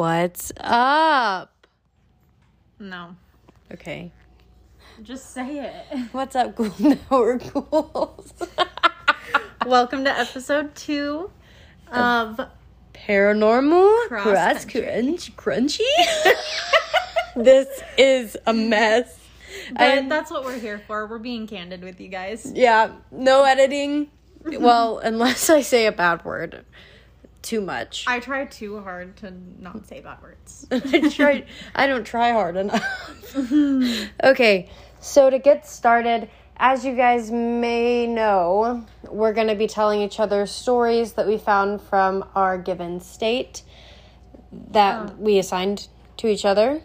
What's up? No. Okay. Just say it. What's up, Ghoul Network Ghouls? Welcome to episode two of Paranormal Cross. Crunch Crunchy? this is a mess. but And- that's what we're here for. We're being candid with you guys. Yeah, no editing. well, unless I say a bad word too much. I try too hard to not say bad words. I try. I don't try hard enough. okay, so to get started, as you guys may know, we're going to be telling each other stories that we found from our given state that oh. we assigned to each other.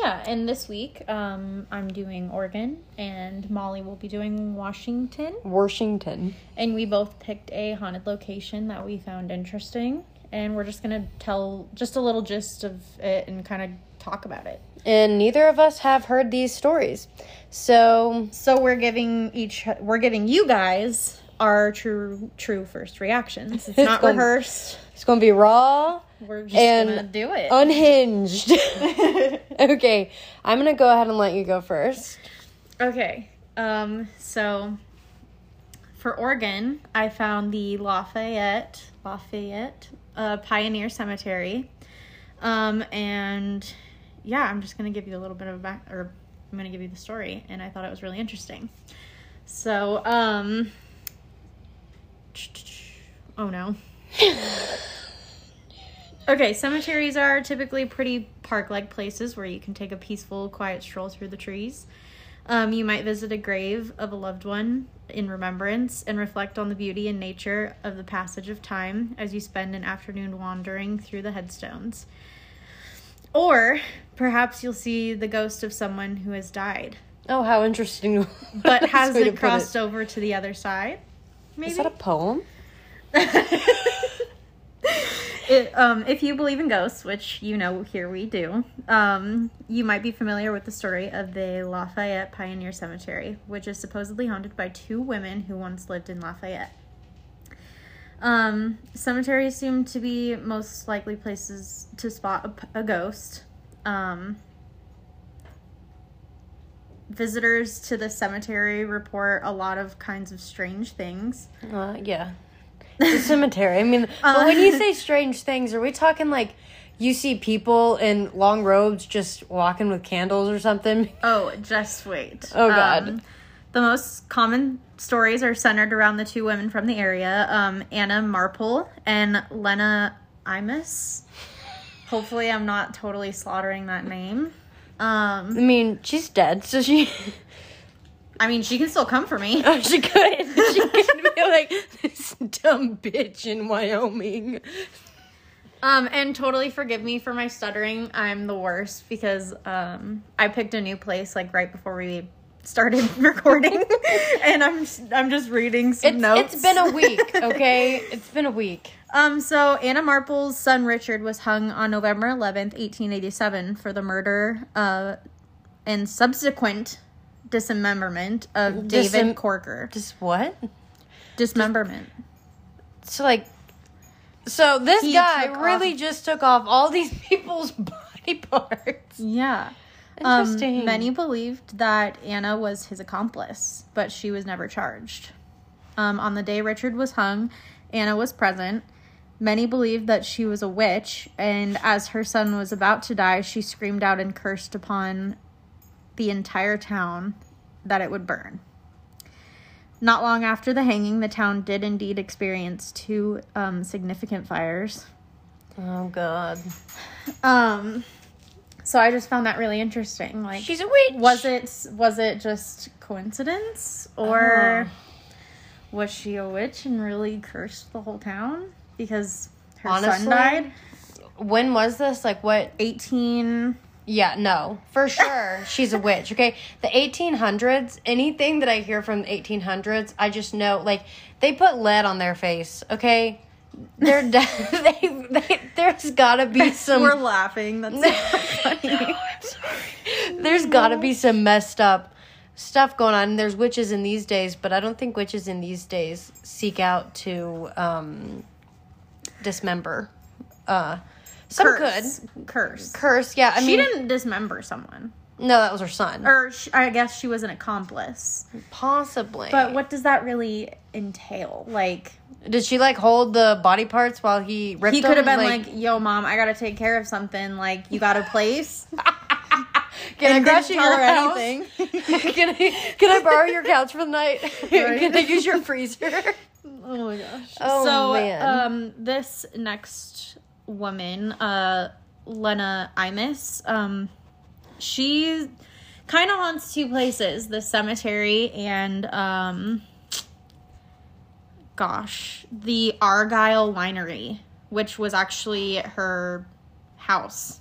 Yeah, and this week um, I'm doing Oregon and Molly will be doing Washington. Washington. And we both picked a haunted location that we found interesting. And we're just going to tell just a little gist of it and kind of talk about it. And neither of us have heard these stories. So, So we're giving each we're giving you guys our true true first reactions. It's not gonna- rehearsed. it's going to be raw, We're just And gonna do it. unhinged. okay, I'm going to go ahead and let you go first. okay. Um so for Oregon, I found the Lafayette Lafayette uh, Pioneer Cemetery. Um and yeah, I'm just going to give you a little bit of a back or I'm going to give you the story and I thought it was really interesting. So, um Oh no. Okay, cemeteries are typically pretty park like places where you can take a peaceful, quiet stroll through the trees. Um, you might visit a grave of a loved one in remembrance and reflect on the beauty and nature of the passage of time as you spend an afternoon wandering through the headstones. Or perhaps you'll see the ghost of someone who has died Oh, how interesting. but Nice way to hasn't crossed over to the other side. Maybe. Is that a poem? it, um, if you believe in ghosts, which you know here we do, um, you might be familiar with the story of the Lafayette Pioneer Cemetery, which is supposedly haunted by two women who once lived in Lafayette. Um, cemeteries seem to be most likely places to spot a ghost. Um, visitors to the cemetery report a lot of kinds of strange things. Uh, yeah. The cemetery. I mean, but when you say strange things, are we talking like you see people in long robes just walking with candles or something? Oh, just wait. Oh, God. Um, the most common stories are centered around the two women from the area, um, Anna Marple and Lena Imus. Hopefully, I'm not totally slaughtering that name. Um, I mean, she's dead, so she I mean, she can still come for me. oh, she could she could be like this dumb bitch in Wyoming. Um, and totally forgive me for my stuttering. I'm the worst because um, I picked a new place like right before we started recording, and I'm I'm just reading some It's, notes. it's been a week, okay? It's been a week. Um, so Anna Marple's son Richard was hung on November 11th, 1887 for the murder uh, and subsequent dismemberment of David Corker. Just what? Dismemberment. So like so this He guy really off- just took off all these people's body parts. Yeah. Interesting. Um, many believed that Anna was his accomplice, but she was never charged. Um, on the day Richard was hung, Anna was present. Many believed that she was a witch, and as her son was about to die, she screamed out and cursed upon the entire town that it would burn. Not long after the hanging, the town did indeed experience two um, significant fires. Oh god. Um, so I just found that really interesting. Like, She's a witch. was it was it just coincidence or Oh. was she a witch and really cursed the whole town because her Honestly? son died? When was this? Like what? Eighteen. Yeah, no, for sure. She's a witch. Okay, the 1800s. Anything that I hear from the 1800s, I just know like they put lead on their face. Okay, they're de- they, they there's gotta be some. We're laughing. That's so funny. There's gotta be some messed up stuff going on. There's witches in these days, but I don't think witches in these days seek out to um, dismember uh, Some curse. Curse. Curse, yeah. I she mean, didn't dismember someone, no, that was her son. or sh- I guess she was an accomplice. Possibly. But what does that really entail? Like, did she like hold the body parts while he ripped he could have been like, "Yo, mom, I gotta take care of something. Like, you got a place." Can I crash at your house? anything. can I can I borrow your couch for the night? can I use your freezer? Oh my gosh. Oh, so man. um this next woman, uh Lena Imus, um she kind of haunts two places, the cemetery and um gosh, the Argyle Winery, which was actually her house.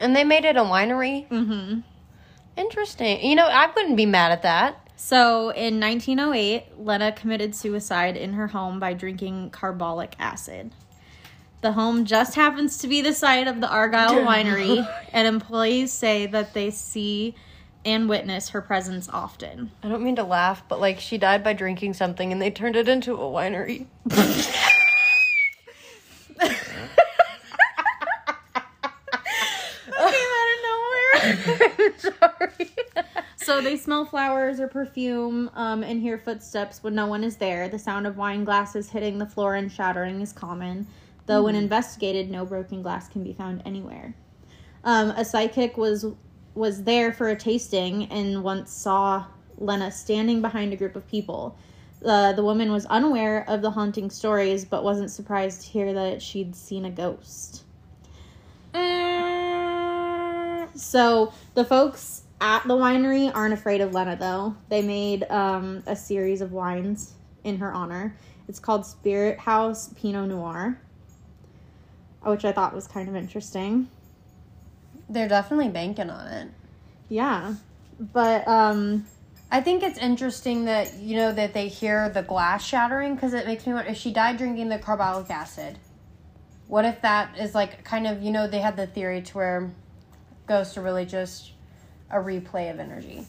And they made it a winery. Mhm. Interesting. You know, I wouldn't be mad at that. So in 1908, Lena committed suicide in her home by drinking carbolic acid. The home just happens to be the site of the Argyle winery, and employees say that they see and witness her presence often. I don't mean to laugh, but like she died by drinking something and they turned it into a winery. Sorry. So they smell flowers or perfume um, and hear footsteps when no one is there. The sound of wine glasses hitting the floor and shattering is common, though when investigated, no broken glass can be found anywhere. Um, a psychic was was there for a tasting and once saw Lena standing behind a group of people. Uh, the woman was unaware of the haunting stories, but wasn't surprised to hear that she'd seen a ghost. So the folks at the winery aren't afraid of Lena, though. They made um, a series of wines in her honor. It's called Spirit House Pinot Noir, which I thought was kind of interesting. They're definitely banking on it. Yeah, but um, I think it's interesting that you know that they hear the glass shattering because it makes me wonder if she died drinking the carbolic acid. What if that is like kind of you know they had the theory to where ghosts are really just a replay of energy.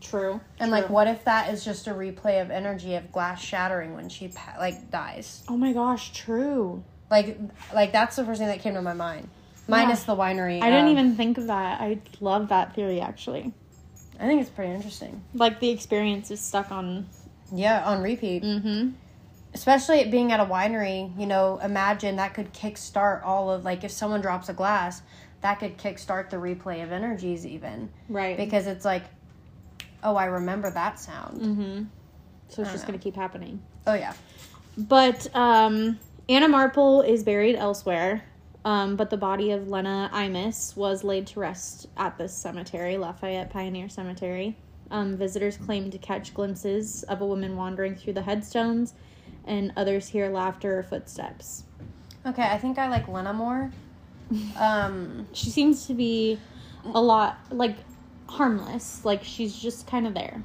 true. And like, what if that is just a replay of energy of glass shattering when she like dies? Oh my gosh, true. Like, like that's the first thing that came to my mind. Minus the winery. I didn't um, even think of that. I love that theory actually. I think it's pretty interesting. Like the experience is stuck on. Yeah, on repeat. Mm-hmm. Especially it being at a winery. You know, imagine that could kickstart all of like if someone drops a glass, that could kickstart the replay of energies even Right. because it's like, oh, I remember that sound. mm-hmm. So it's just gonna keep happening. Oh yeah. But um, Anna Marple is buried elsewhere. Um, but the body of Lena Imus was laid to rest at this cemetery, Lafayette Pioneer Cemetery. Um, visitors claim to catch glimpses of a woman wandering through the headstones, and others hear laughter or footsteps. Okay, I think I like Lena more. Um, She seems to be a lot like harmless, like she's just kind of there.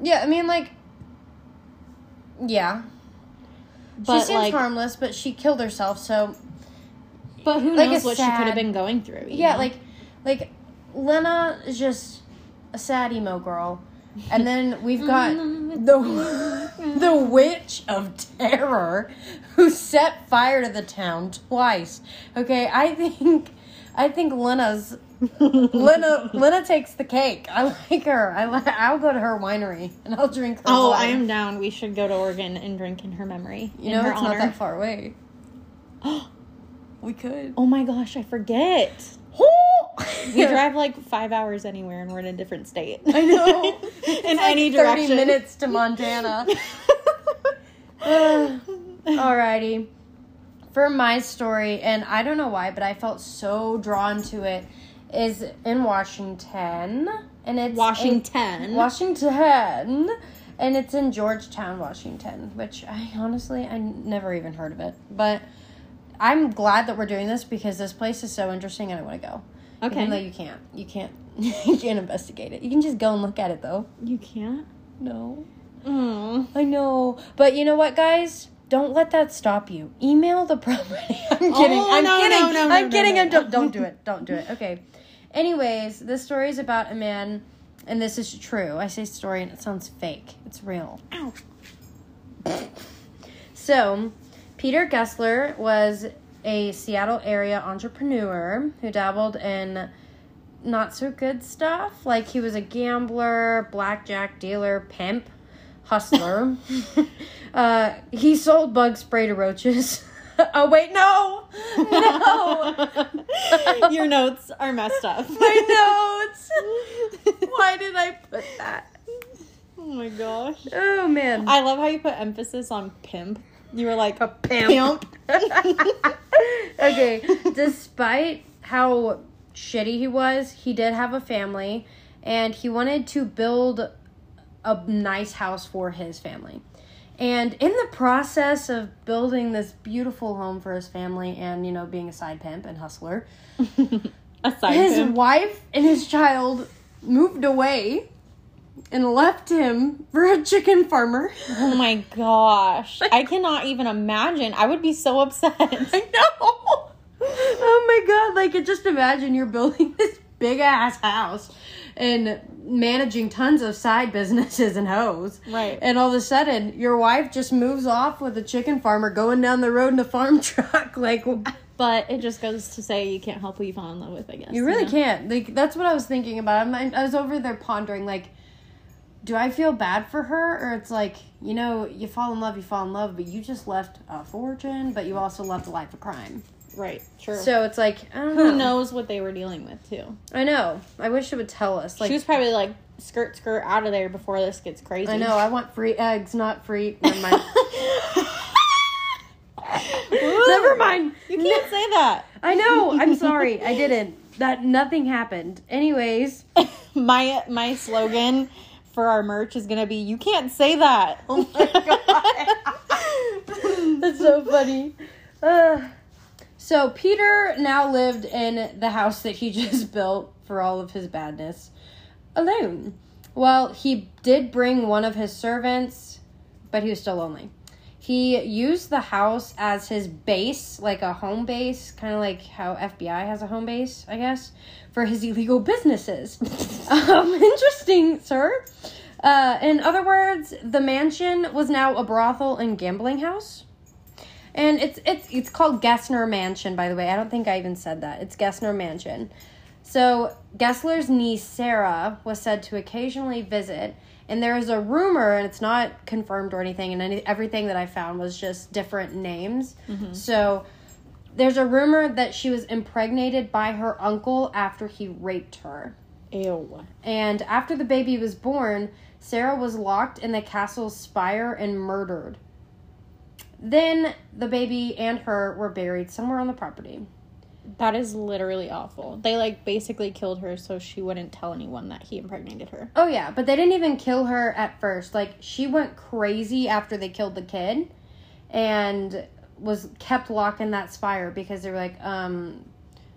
yeah, I mean like, yeah, But she seems like, harmless, but she killed herself. So but who like knows what she could have been going through? yeah, know? like, like Lena is just a sad emo girl, and then we've got the the witch of terror who set fire to the town twice. Okay, I think I think Lena's Lena Lena takes the cake. I like her. I li- I'll go to her winery and I'll drink her. Oh, wine. I am down. We should go to Oregon and drink in her memory. You know, her it's honor. not that far away. we could. Oh my gosh, I forget. We drive like five hours anywhere and we're in a different state. I know. in any like direction. Thirty minutes to Montana. Alrighty. For my story, and I don't know why, but I felt so drawn to it, is in Washington, and it's in- Washington. Washington, and it's in Georgetown, Washington, which I honestly I never even heard of it, but I'm glad that we're doing this because this place is so interesting and I want to go. Okay. Even though you can't, you can't, you can't investigate it. You can just go and look at it though. you can't? No. Mm. I know. But you know what, guys? Don't let that stop you. Email the property. I'm kidding. Oh, I'm no, kidding. no, no, I'm kidding. I'm don't, don't do it. Don't do it. Okay. Anyways, this story is about a man, and this is true. I say story and it sounds fake. It's real. Ow. So, Peter Gessler was a Seattle area entrepreneur who dabbled in not so good stuff. Like he was a gambler, blackjack dealer, pimp, hustler. uh, he sold bug spray to roaches. oh wait, no, no, Your notes are messed up. my notes. Why did I put that? Oh my gosh. Oh man, I love how you put emphasis on pimp. You were like a pimp. okay, despite how shitty he was, he did have a family and he wanted to build a nice house for his family. And in the process of building this beautiful home for his family and, you know, being a side pimp and hustler, aside his pimp. wife and his child moved away and left him for a chicken farmer. Oh my gosh. I cannot even imagine. I would be so upset. I know. Oh my god! Like, just imagine you're building this big ass house and managing tons of side businesses and hoes. Right. And all of a sudden, your wife just moves off with a chicken farmer going down the road in a farm truck. Like, But it just goes to say you can't help who you fall in love with, I guess. you really know? can't. Like, that's what I was thinking about. I'm, I was over there pondering, like, do I feel bad for her? Or it's like, you know, you fall in love, you fall in love, but you just left a fortune, but you also left a life of crime. Right. True. So it's like, I don't who know. knows what they were dealing with too? I know. I wish it would tell us. Like, she was probably like skirt skirt out of there before this gets crazy. I know. I want free eggs, not free. Never mind. Never mind. You can't say that. I know. I'm sorry. I didn't. That nothing happened. Anyways. my my slogan for our merch is gonna be you can't say that. Oh my god. That's so funny. Uh, so Peter now lived in the house that he just built for all of his badness alone. Well, he did bring one of his servants, but he was still lonely. He used the house as his base, like a home base, kind of like how FBI has a home base, I guess, for his illegal businesses. um, interesting, sir. Uh, in other words, the mansion was now a brothel and gambling house. And it's it's it's called Gessner Mansion, by the way. I don't think I even said that. It's Gessner Mansion. So Gessler's niece Sarah was said to occasionally visit, and there is a rumor, and it's not confirmed or anything, and any, everything that I found was just different names. Mm-hmm. So there's a rumor that she was impregnated by her uncle after he raped her. Ew. And after the baby was born, Sarah was locked in the castle's spire and murdered. Then the baby and her were buried somewhere on the property. That is literally awful. They like basically killed her so she wouldn't tell anyone that he impregnated her. Oh yeah, but they didn't even kill her at first. Like she went crazy after they killed the kid and was kept locked in that spire because they were like um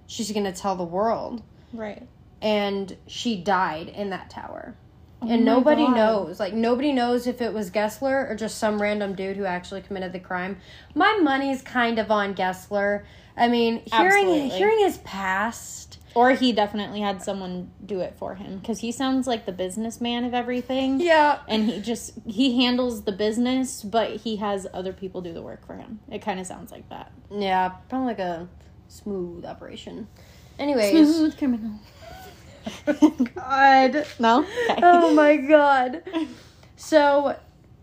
she's going to tell the world Right. and she died in that tower. Oh and nobody God. knows. Like nobody knows if it was Gessler or just some random dude who actually committed the crime. My money's kind of on Gessler. I mean, hearing Absolutely. hearing his past. Or he definitely had someone do it for him because he sounds like the businessman of everything. Yeah. And he just he handles the business, but he has other people do the work for him. It kind of sounds like that. Yeah, probably like a smooth operation. Anyways, Smooth criminal. God. No. Okay. Oh my god. So,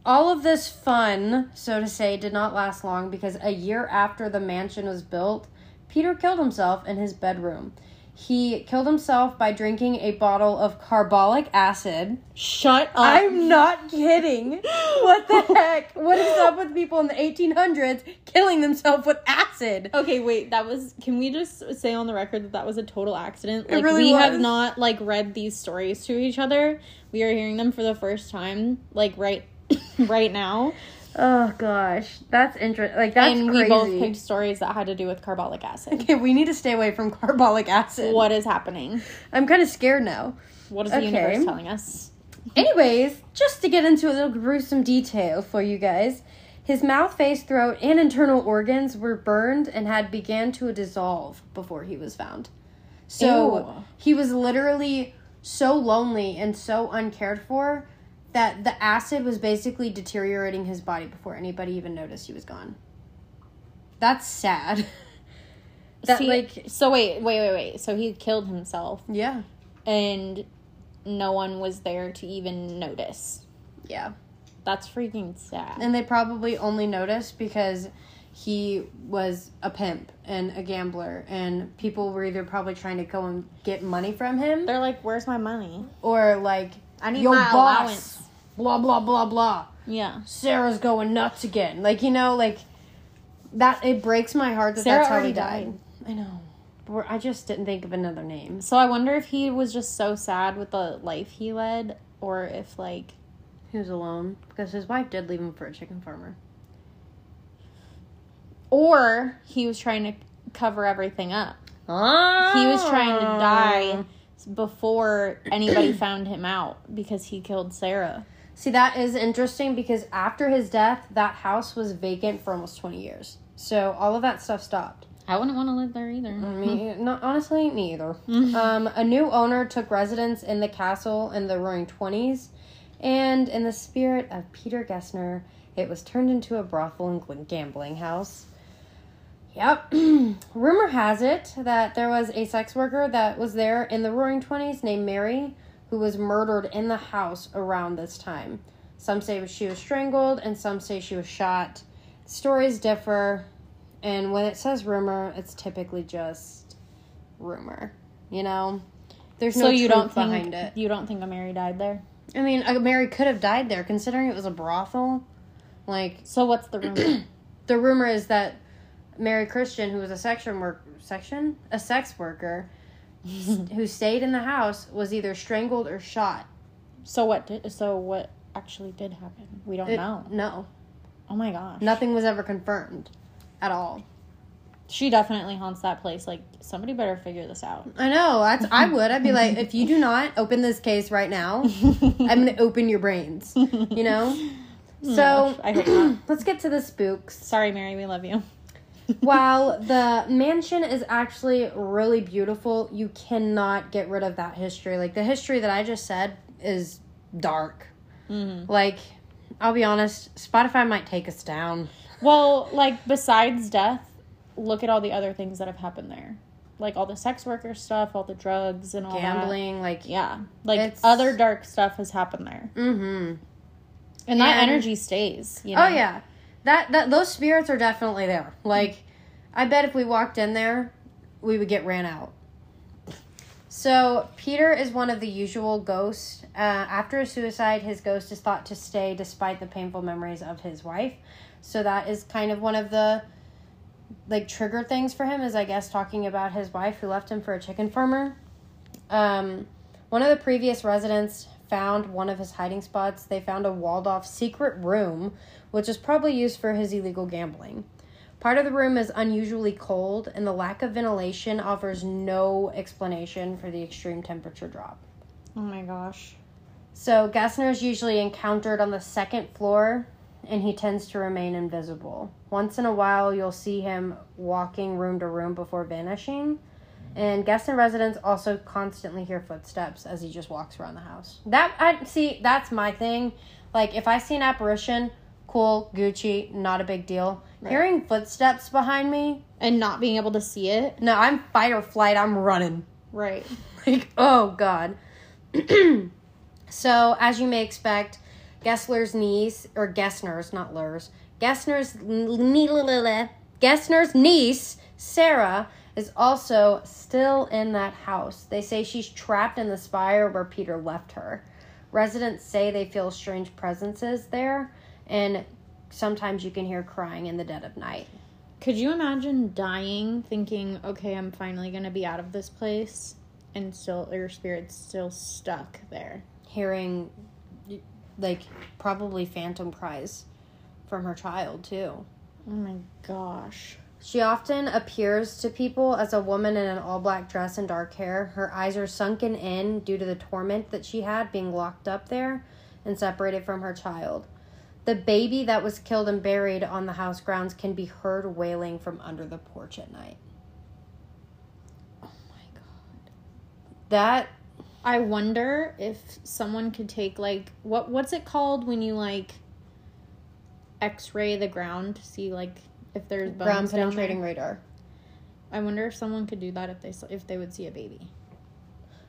all of this fun, so to say, did not last long because a year after the mansion was built, Peter killed himself in his bedroom. He killed himself by drinking a bottle of carbolic acid. Shut up. I'm not kidding. What the heck? What is up with people in the 1800s killing themselves with acid? Okay, wait. That was. Can we just say on the record that that was a total accident? It Like really we have not like read these stories to each other. We are hearing them for the first time, like right, right now. Oh gosh, that's interesting. Like that's and crazy. we both picked stories that had to do with carbolic acid. Okay, we need to stay away from carbolic acid. what is happening? I'm kind of scared now. What is the universe telling us? Anyways, just to get into a little gruesome detail for you guys, his mouth, face, throat, and internal organs were burned and had began to dissolve before he was found. So Ew. he was literally so lonely and so uncared for that the acid was basically deteriorating his body before anybody even noticed he was gone. That's sad. That See, like so wait, wait, wait, wait. So he killed himself, yeah. and no one was there to even notice. Yeah. That's freaking sad. And they probably only noticed because he was a pimp and a gambler and people were either probably trying to go and get money from him They're like, "Where's my money?" or like I need Yo, my boss. allowance. blah blah blah blah. Yeah. Sarah's going nuts again. Like you know, like that. It breaks my heart that Sarah that's how already he died. I know. But we're- I just didn't think of another name. So I wonder if he was just so sad with the life he led, or if like He was alone because his wife did leave him for a chicken farmer. or he was trying to cover everything up. Oh. He was trying to die oh. Before anybody found him out because he killed Sarah. See, that is interesting because after his death, that house was vacant for almost 20 years. So all of that stuff stopped. I wouldn't want to live there either. Me, not honestly, me either. um, a new owner took residence in the castle in the Roaring Twenties, and in the spirit of Peter Gessner, it was turned into a brothel and gambling house. Yep. Rumor has it that there was a sex worker that was there in the Roaring Twenties named Mary, who was murdered in the house around this time. Some say she was strangled, and some say she was shot. Stories differ, and when it says rumor, it's typically just rumor. You know, there's no so you truth don't think behind it. you don't think a Mary died there? I mean, uh, Mary could have died there, considering it was a brothel. Like So what's the rumor? the rumor is that Mary Christian, who was a section work section a sex worker, who stayed in the house, was either strangled or shot. so what did so what actually did happen? We don't It- know. No, Oh my gosh. nothing was ever confirmed, at all. She definitely haunts that place. Like somebody better figure this out. I know. That's I would. I'd be like, if you do not open this case right now, I'm gonna open your brains. You know. Oh so I hope not. let's get to the spooks. Sorry, Mary, we love you. While the mansion is actually really beautiful, you cannot get rid of that history. Like the history that I just said is dark. Mm-hmm. Like, I'll be honest, Spotify might take us down. Well, like besides death, look at all the other things that have happened there. Like all the sex worker stuff, all the drugs and all that. Gambling, like, Yeah. Like other dark stuff has happened there. mm-hmm. And that energy stays. You know? Oh yeah, that that those spirits are definitely there. Like, I bet if we walked in there, we would get ran out. So Peter is one of the usual ghosts. Uh, after a suicide, his ghost is thought to stay despite the painful memories of his wife. So that is kind of one of the like trigger things for him. Is I guess talking about his wife who left him for a chicken farmer. Um, one of the previous residents found one of his hiding spots. They found a walled off secret room, which is probably used for his illegal gambling. Part of the room is unusually cold, and the lack of ventilation offers no explanation for the extreme temperature drop. Oh my gosh. So, Gassner is usually encountered on the second floor, and he tends to remain invisible. Once in a while, you'll see him walking room to room before vanishing. And guests and residents also constantly hear footsteps as he just walks around the house. That I see. That's my thing. Like, if I see an apparition, cool, Gucci, not a big deal. Hearing footsteps behind me, And not being able to see it. no, I'm fight or flight. I'm running. Right. Like, oh god. so, as you may expect, Gessler's niece, or Gessner's, not Lurs, Gessner's niece, Sarah, is also still in that house. They say she's trapped in the spire where Peter left her. Residents say they feel strange presences there, and sometimes you can hear crying in the dead of night. Could you imagine dying thinking, okay, I'm finally going to be out of this place? And still, your spirit's still stuck there. Hearing, like, probably phantom cries from her child, too. Oh my gosh. She often appears to people as a woman in an all black dress and dark hair. Her eyes are sunken in due to the torment that she had being locked up there and separated from her child. The baby that was killed and buried on the house grounds can be heard wailing from under the porch at night. Oh my god. That I wonder if someone could take like what what's it called when you like x-ray the ground to see like if there's bones ground down penetrating there? radar. I wonder if someone could do that if they if they would see a baby.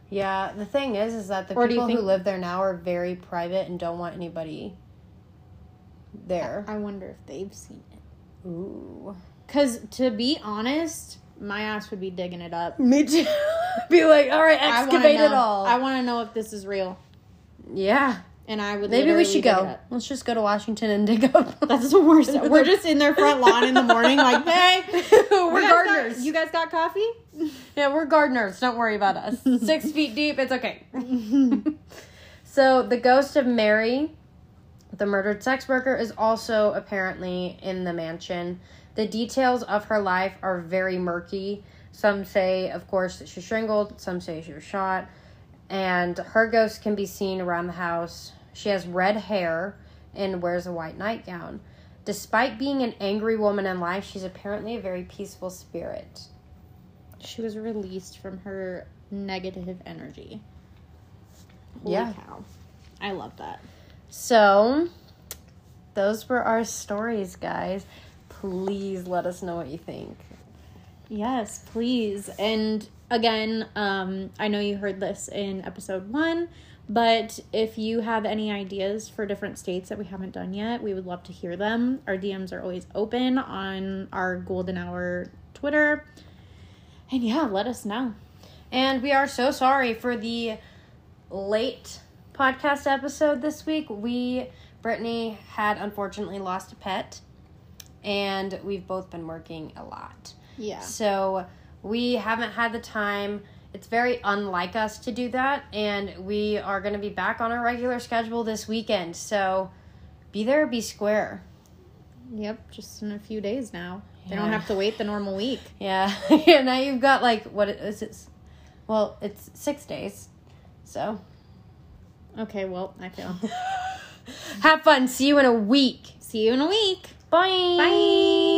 Yeah, the thing is, is that the Or people who live there now are very private and don't want anybody there. I wonder if they've seen it. Ooh. Cause to be honest, my ass would be digging it up. Me too. Be like, all right, excavate it all. I want to know if this is real, yeah. And I would. Maybe we should go. Let's just go to Washington and dig up. That's the worst. We're just in their front lawn in the morning, like, hey, we're gardeners. Got, you guys got coffee? yeah, we're gardeners. Don't worry about us. Six feet deep. It's okay. so the ghost of Mary, the murdered sex worker, is also apparently in the mansion. The details of her life are very murky. Some say, of course, that she strangled. Some say she was shot. And her ghost can be seen around the house. She has red hair and wears a white nightgown. Despite being an angry woman in life, she's apparently a very peaceful spirit. She was released from her negative energy. Holy Yeah. cow. I love that. So, those were our stories, guys. Please let us know what you think. Yes, please. And again, um, I know you heard this in episode one, but if you have any ideas for different states that we haven't done yet, we would love to hear them. Our DMs are always open on our Golden Hour Twitter. And yeah, let us know. And we are so sorry for the late podcast episode this week. We, Brittany, had unfortunately lost a pet, and we've both been working a lot. Yeah. So we haven't had the time. It's very unlike us to do that, and we are going to be back on our regular schedule this weekend. So be there, be square. Yep, just in a few days now. They don't have to wait the normal week. Yeah, yeah. Now you've got like what is it? Well, it's six days. So Okay, well, I feel. have fun. See you in a week. See you in a week. Bye. Bye.